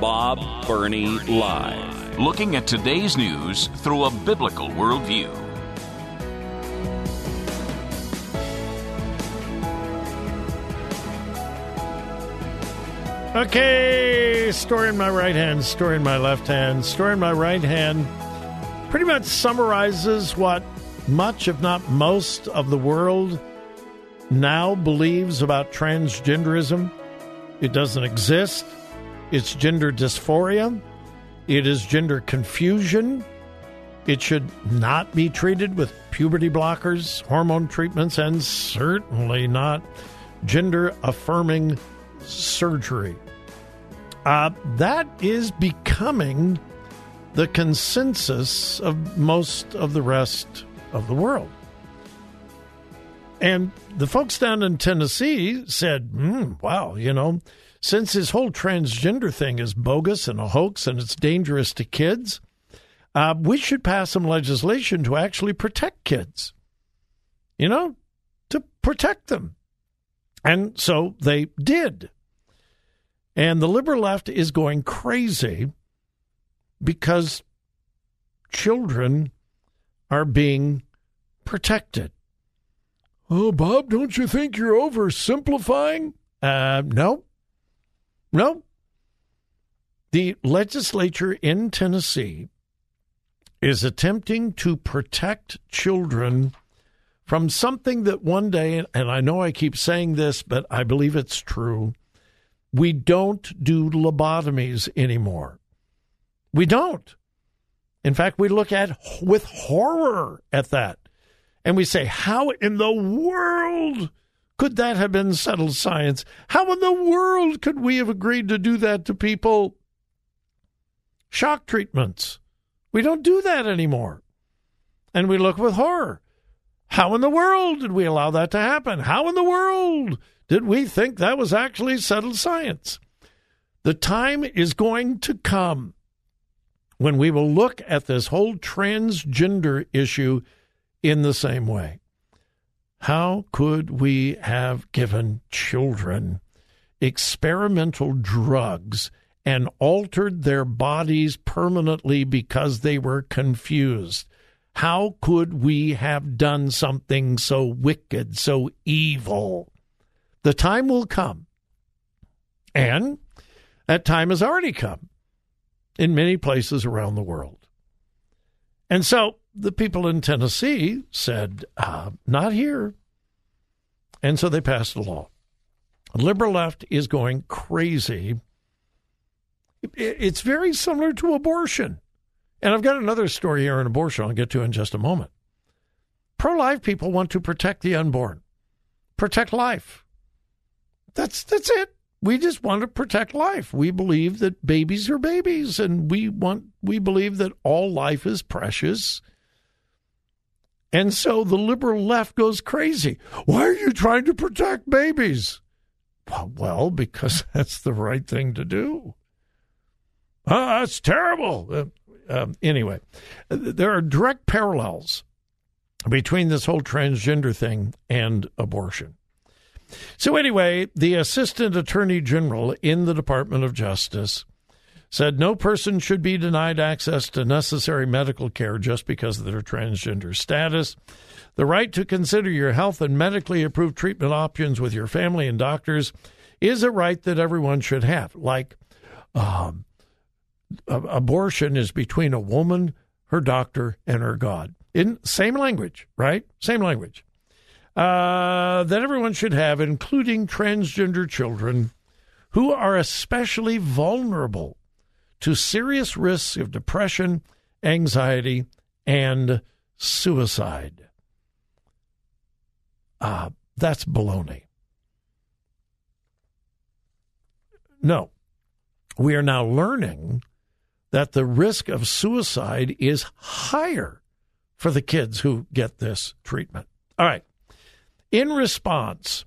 Bob Burney Live. Looking at today's news through a biblical worldview. Okay, story in my right hand, story in my left hand. Story in my right hand pretty much summarizes what much, if not most, of the world now believes about transgenderism. It doesn't exist. It's gender dysphoria. It is gender confusion. It should not be treated with puberty blockers, hormone treatments, and certainly not gender affirming surgery. Uh, that is becoming the consensus of most of the rest of the world. And the folks down in Tennessee said, mm, wow, you know, since this whole transgender thing is bogus and a hoax and it's dangerous to kids, uh, we should pass some legislation to actually protect kids, you know, to protect them. And so they did. And the liberal left is going crazy because children are being protected. Oh, Bob, don't you think you're oversimplifying? Uh, no. No. The legislature in Tennessee is attempting to protect children from something that one day, and I know I keep saying this, but I believe it's true we don't do lobotomies anymore. We don't. In fact, we look at with horror at that. And we say, how in the world could that have been settled science? How in the world could we have agreed to do that to people? Shock treatments. We don't do that anymore. And we look with horror. How in the world did we allow that to happen? How in the world did we think that was actually settled science? The time is going to come when we will look at this whole transgender issue in the same way. How could we have given children experimental drugs and altered their bodies permanently because they were confused? How could we have done something so wicked, so evil? The time will come, and that time has already come in many places around the world. And so the people in Tennessee said, uh, not here. And so they passed a law. Liberal left is going crazy. It's very similar to abortion. And I've got another story here on abortion I'll get to in just a moment. Pro life people want to protect the unborn, protect life. That's that's it. We just want to protect life. We believe that babies are babies and we want we believe that all life is precious. And so the liberal left goes crazy. Why are you trying to protect babies? Well, because that's the right thing to do. Oh, that's terrible. Uh, um, anyway, there are direct parallels between this whole transgender thing and abortion. So, anyway, the Assistant Attorney General in the Department of Justice said no person should be denied access to necessary medical care just because of their transgender status. The right to consider your health and medically approved treatment options with your family and doctors is a right that everyone should have. Like um, abortion is between a woman, her doctor, and her God. In same language, right? Same language uh, that everyone should have, including transgender children who are especially vulnerable to serious risks of depression, anxiety, and suicide. Uh, That's baloney. No, we are now learning that the risk of suicide is higher for the kids who get this treatment. All right. In response,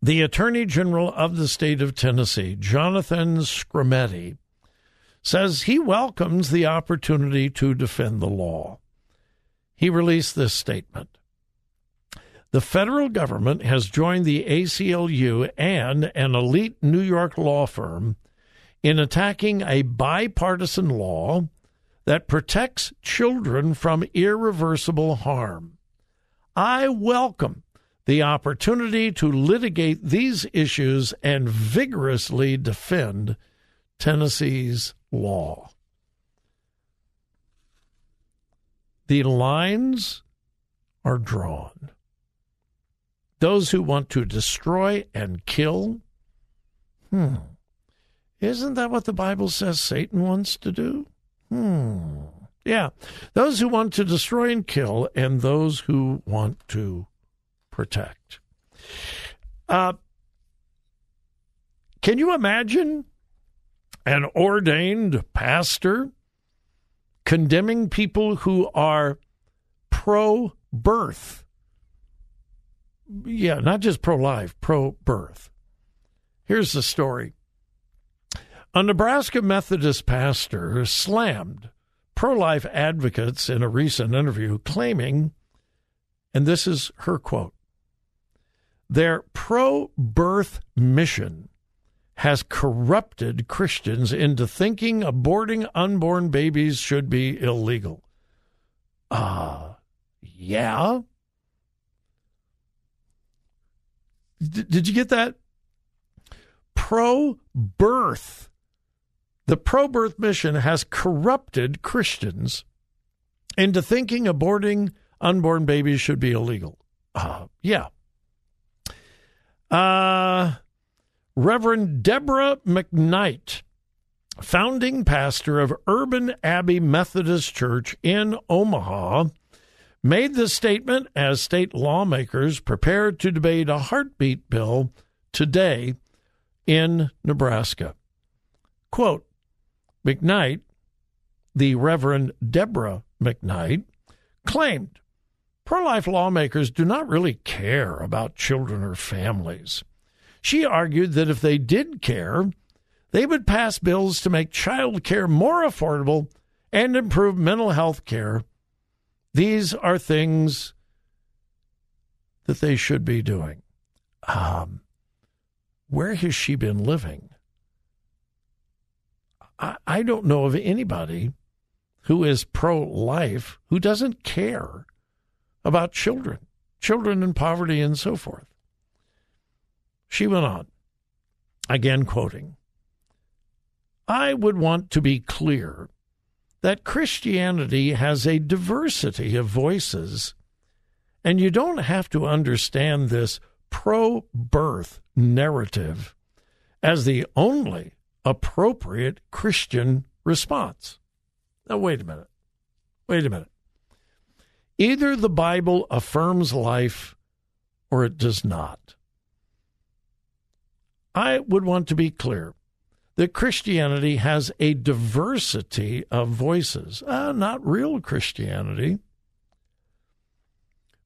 the Attorney General of the state of Tennessee, Jonathan Skrmetti, says he welcomes the opportunity to defend the law. He released this statement. The federal government has joined the ACLU and an elite New York law firm in attacking a bipartisan law that protects children from irreversible harm. I welcome the opportunity to litigate these issues and vigorously defend Tennessee's law. The lines are drawn. Those who want to destroy and kill, hmm, isn't that what the Bible says Satan wants to do? Hmm. Yeah. Those who want to destroy and kill, and those who want to protect. Uh, can you imagine an ordained pastor condemning people who are pro birth? Yeah, not just pro life, pro birth. Here's the story a Nebraska Methodist pastor slammed pro life advocates in a recent interview, claiming, and this is her quote, their pro birth mission has corrupted Christians into thinking aborting unborn babies should be illegal. Uh, yeah. D- did you get that? Pro birth the pro birth mission has corrupted Christians into thinking aborting unborn babies should be illegal. Uh, yeah. Uh, Reverend Deborah McKnight, founding pastor of Urban Abbey Methodist Church in Omaha, made this statement as state lawmakers prepared to debate a heartbeat bill today in Nebraska. Quote, McKnight, the Reverend Deborah McKnight, claimed pro life lawmakers do not really care about children or families. She argued that if they did care, they would pass bills to make child care more affordable and improve mental health care. These are things that they should be doing. Um, where has she been living? I, I don't know of anybody who is pro life who doesn't care about children, children in poverty, and so forth. She went on, again quoting I would want to be clear that Christianity has a diversity of voices, and you don't have to understand this pro birth narrative as the only appropriate Christian response. Now, wait a minute. Wait a minute. Either the Bible affirms life or it does not. I would want to be clear that Christianity has a diversity of voices, uh, not real Christianity.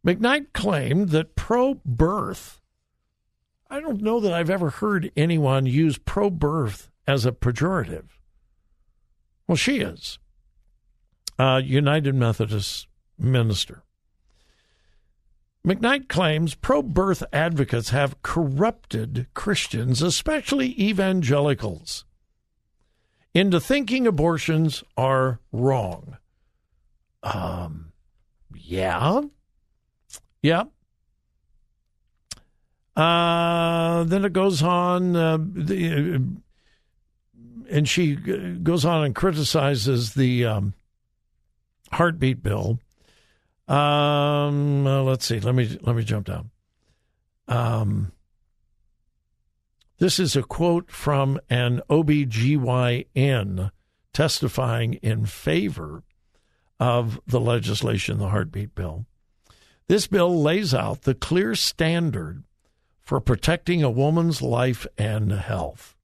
McKnight claimed that pro birth, I don't know that I've ever heard anyone use pro birth as a pejorative. Well, she is. A United Methodist minister. McKnight claims pro birth advocates have corrupted Christians, especially evangelicals, into thinking abortions are wrong. Um, yeah. Yeah. Uh, then it goes on. Uh, the, and she goes on and criticizes the um, heartbeat bill. Um, uh, let's see. Let me let me jump down. Um, this is a quote from an OBGYN testifying in favor of the legislation, the heartbeat bill. This bill lays out the clear standard for protecting a woman's life and health.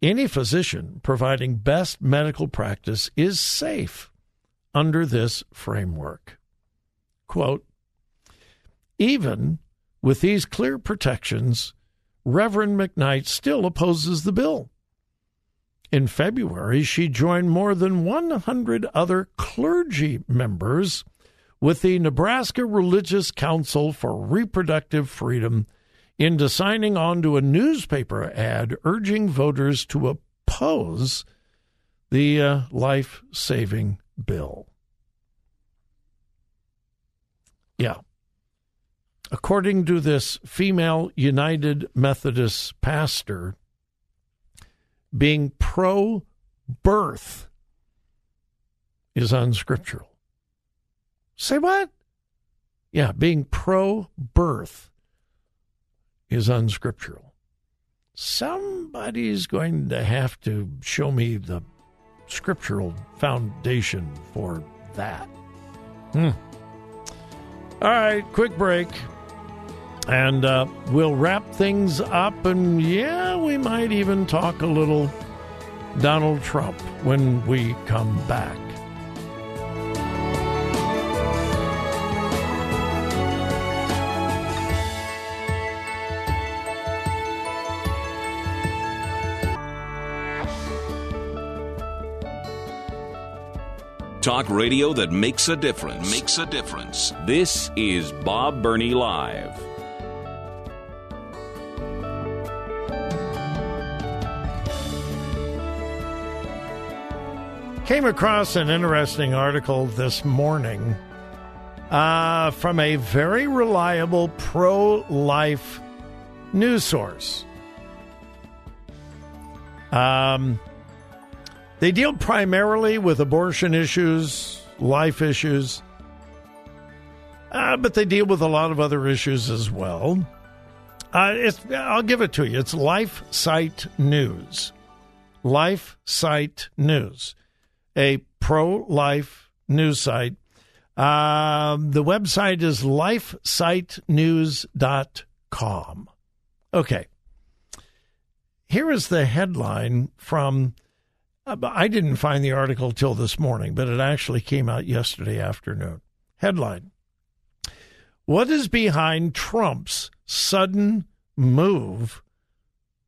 Any physician providing best medical practice is safe under this framework. Quote Even with these clear protections, Reverend McKnight still opposes the bill. In February, she joined more than 100 other clergy members with the Nebraska Religious Council for Reproductive Freedom into signing on to a newspaper ad urging voters to oppose the uh, life saving bill. Yeah. According to this female United Methodist pastor, being pro birth is unscriptural. Say what? Yeah, being pro birth is unscriptural. Somebody's going to have to show me the scriptural foundation for that. Hmm. All right, quick break. And uh, we'll wrap things up. And yeah, we might even talk a little Donald Trump when we come back. Talk radio that makes a difference. Makes a difference. This is Bob Burney Live. Came across an interesting article this morning uh, from a very reliable pro life news source. Um, they deal primarily with abortion issues, life issues, uh, but they deal with a lot of other issues as well. Uh, I'll give it to you. It's Life Site News. Life Site News, a pro life news site. Um, the website is lifesitenews.com. Okay. Here is the headline from I didn't find the article till this morning, but it actually came out yesterday afternoon. Headline What is behind Trump's sudden move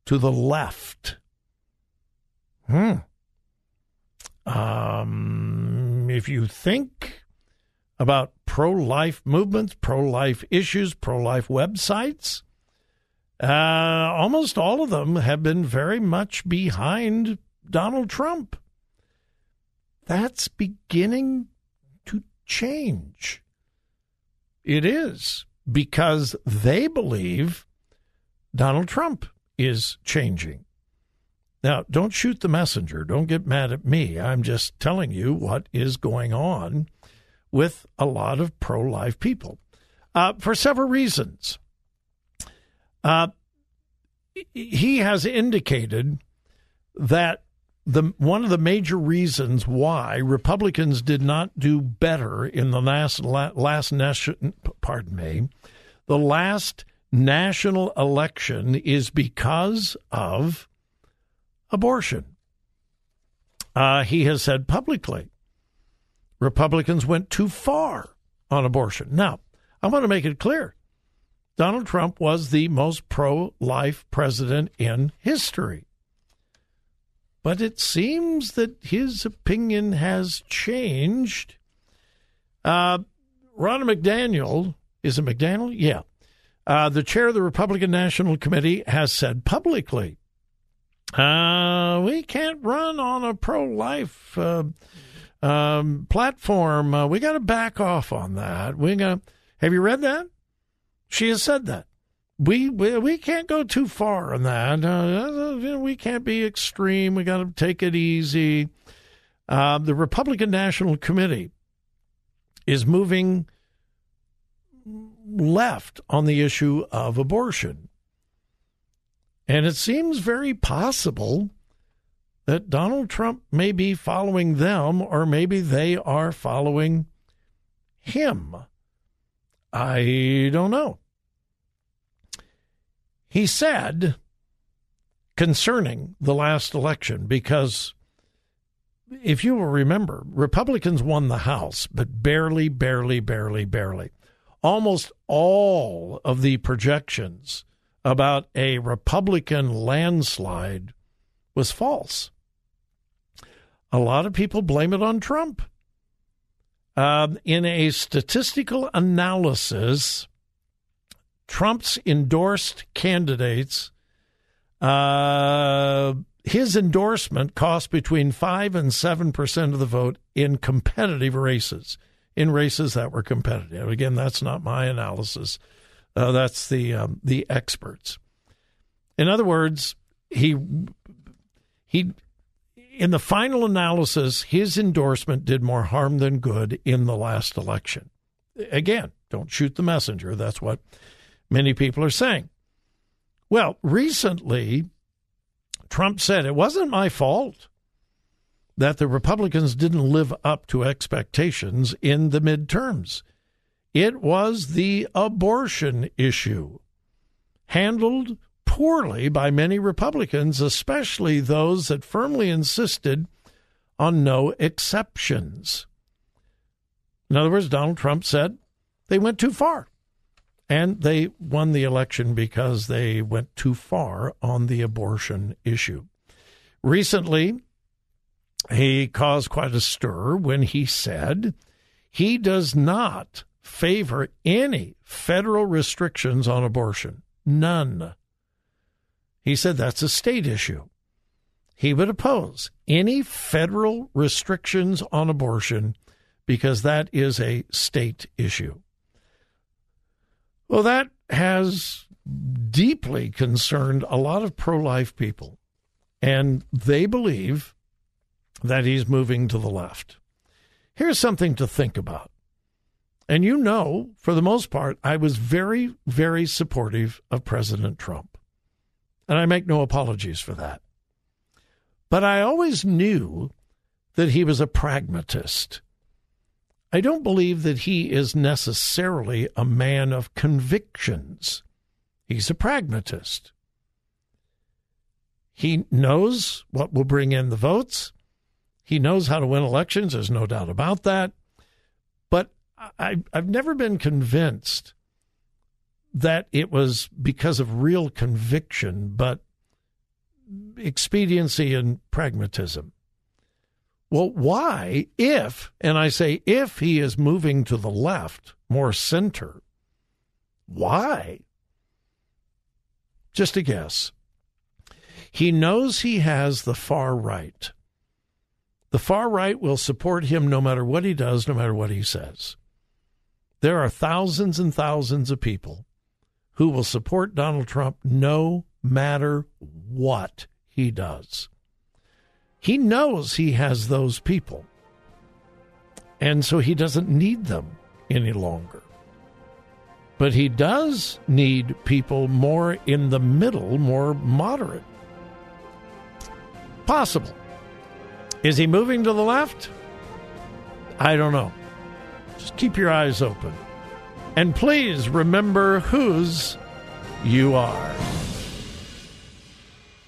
to the left? Hmm. Um, if you think about pro life movements, pro life issues, pro life websites, uh, almost all of them have been very much behind Donald Trump. That's beginning to change. It is because they believe Donald Trump is changing. Now, don't shoot the messenger. Don't get mad at me. I'm just telling you what is going on with a lot of pro life people uh, for several reasons. Uh, he has indicated that the one of the major reasons why Republicans did not do better in the last last nation, pardon me, the last national election is because of abortion. Uh, he has said publicly Republicans went too far on abortion. Now, I want to make it clear Donald Trump was the most pro life president in history but it seems that his opinion has changed. Uh, McDaniel, is it McDaniel? Yeah. Uh, the chair of the Republican National Committee has said publicly, uh, we can't run on a pro life uh, um, platform. Uh, we got to back off on that. We got. Have you read that? She has said that we, we we can't go too far on that. Uh, we can't be extreme. We got to take it easy. Uh, the Republican National Committee is moving left on the issue of abortion. And it seems very possible that Donald Trump may be following them, or maybe they are following him. I don't know. He said concerning the last election, because if you will remember, Republicans won the House, but barely, barely, barely, barely. Almost all of the projections about a Republican landslide was false. A lot of people blame it on Trump. Um, in a statistical analysis, Trump's endorsed candidates, uh, his endorsement cost between 5 and 7% of the vote in competitive races, in races that were competitive. Again, that's not my analysis. Uh, that's the um, the experts. In other words, he he in the final analysis, his endorsement did more harm than good in the last election. Again, don't shoot the messenger. That's what many people are saying. Well, recently, Trump said it wasn't my fault that the Republicans didn't live up to expectations in the midterms. It was the abortion issue, handled poorly by many Republicans, especially those that firmly insisted on no exceptions. In other words, Donald Trump said they went too far. And they won the election because they went too far on the abortion issue. Recently, he caused quite a stir when he said he does not favor any federal restrictions on abortion. None. He said that's a state issue. He would oppose any federal restrictions on abortion because that is a state issue. Well, that has deeply concerned a lot of pro life people, and they believe that he's moving to the left. Here's something to think about. And you know, for the most part, I was very, very supportive of President Trump. And I make no apologies for that. But I always knew that he was a pragmatist. I don't believe that he is necessarily a man of convictions. He's a pragmatist. He knows what will bring in the votes. He knows how to win elections. There's no doubt about that. But I, I've never been convinced that it was because of real conviction, but expediency and pragmatism. Well, why, if, and I say if he is moving to the left, more center, why? Just a guess. He knows he has the far right. The far right will support him no matter what he does, no matter what he says. There are thousands and thousands of people who will support Donald Trump no matter what he does. He knows he has those people. And so he doesn't need them any longer. But he does need people more in the middle, more moderate. Possible. Is he moving to the left? I don't know. Just keep your eyes open. And please remember whose you are.